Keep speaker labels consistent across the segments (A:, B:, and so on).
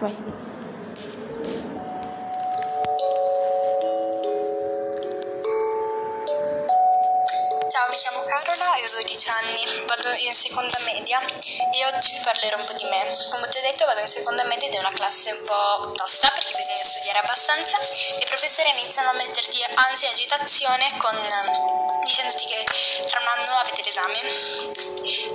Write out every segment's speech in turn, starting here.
A: Vai.
B: Ciao, mi chiamo Carola e ho 12 anni, vado in seconda media e oggi vi parlerò un po' di me. Come ho già detto vado in seconda media ed è una classe un po' tosta perché bisogna studiare abbastanza e i professori iniziano a metterti ansia e agitazione con, ehm, dicendoti che tra un anno avete l'esame.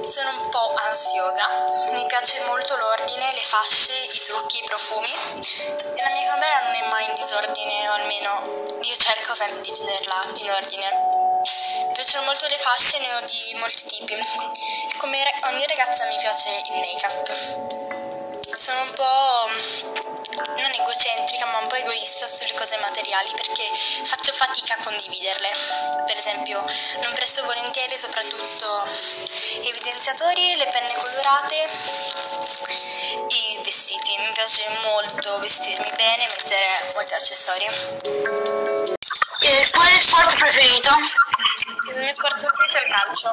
B: Sono un po' ansiosa, mi piace molto l'ordine, le fasce, i trucchi, i profumi e la mia camera non è mai in disordine o almeno io cerco sempre di tenerla in ordine. Mi piacciono molto le fasce, ne ho di molti tipi. Come ogni ragazza mi piace il make-up. Sono un po' cose materiali perché faccio fatica a condividerle. Per esempio, non presto volentieri soprattutto evidenziatori, le penne colorate, i vestiti. Mi piace molto vestirmi bene, mettere molti accessori.
C: Eh, qual è il sport preferito?
B: Il mio sport preferito è il calcio.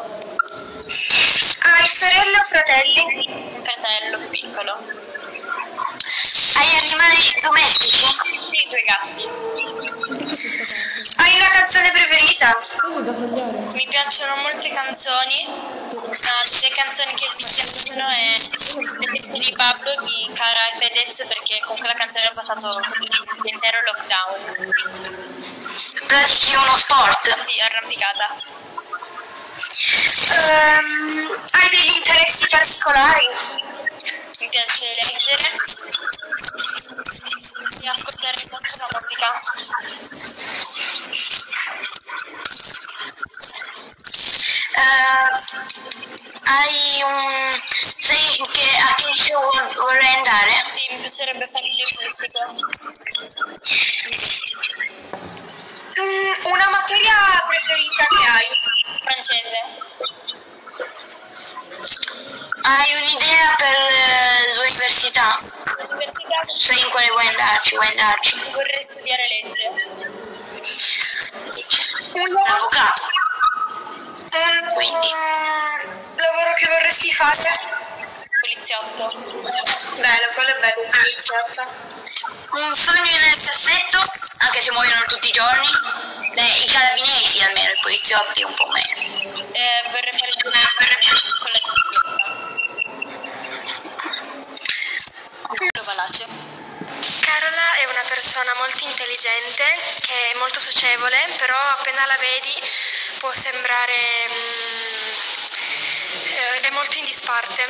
C: Hai sorelle o fratelli?
B: Un fratello più piccolo.
C: Hai animali domestici?
B: Sì, due gatti.
C: Hai una canzone preferita?
B: Mi piacciono molte canzoni. Una delle canzoni che mi piacciono è Le feste di Pablo di Cara e Fedez perché con quella canzone ho passato l'intero lockdown.
C: Pratichi uno sport?
B: Sì, arrampicata.
C: Ehm, hai degli interessi particolari?
B: Mi piace leggere e ascoltare molto la musica.
C: Ehm, hai un... Sai che, a che show vorrei andare?
B: Sì, mi piacerebbe fare il musica.
C: Mm, una materia preferita che hai?
B: Francese.
C: Hai un'idea per eh, l'università?
B: Università
C: Sai in quale vuoi andarci? Vuoi andarci?
B: vorrei studiare legge.
C: Un avvocato.
B: Quindi.
C: lavoro che vorresti fare?
B: Poliziotto.
C: Bello, quello è bello, poliziotto. Un sogno nel cassetto, anche se muoiono tutti i giorni. Beh, i carabinieri almeno, i poliziotti un po' meno.
B: Eh, vorrei fare il con la bicicletta. Valace.
D: Carola è una persona molto intelligente, che è molto socievole, però appena la vedi può sembrare... mm, eh, è molto in disparte.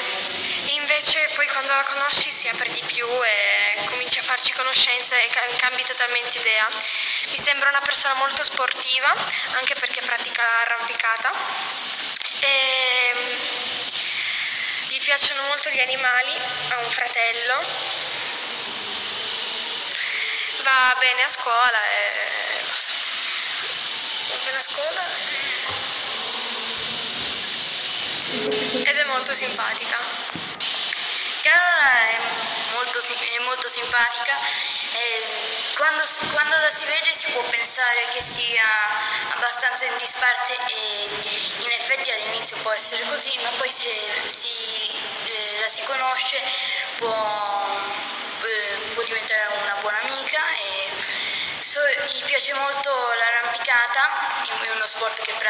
D: E invece poi quando la conosci si apre di più e cominci a farci conoscenza e ca- cambi totalmente idea. Mi sembra una persona molto sportiva, anche perché pratica l'arrampicata. E, mm, gli piacciono molto gli animali, ha un fratello va bene a scuola e va bene a scuola ed è molto simpatica.
C: Carola è molto, è molto simpatica e quando, quando la si vede si può pensare che sia abbastanza in disparte e in effetti all'inizio può essere così, ma poi se si, eh, la si conosce può, eh, può diventare una buona amica e so- gli piace molto l'arrampicata, è uno sport che pratica.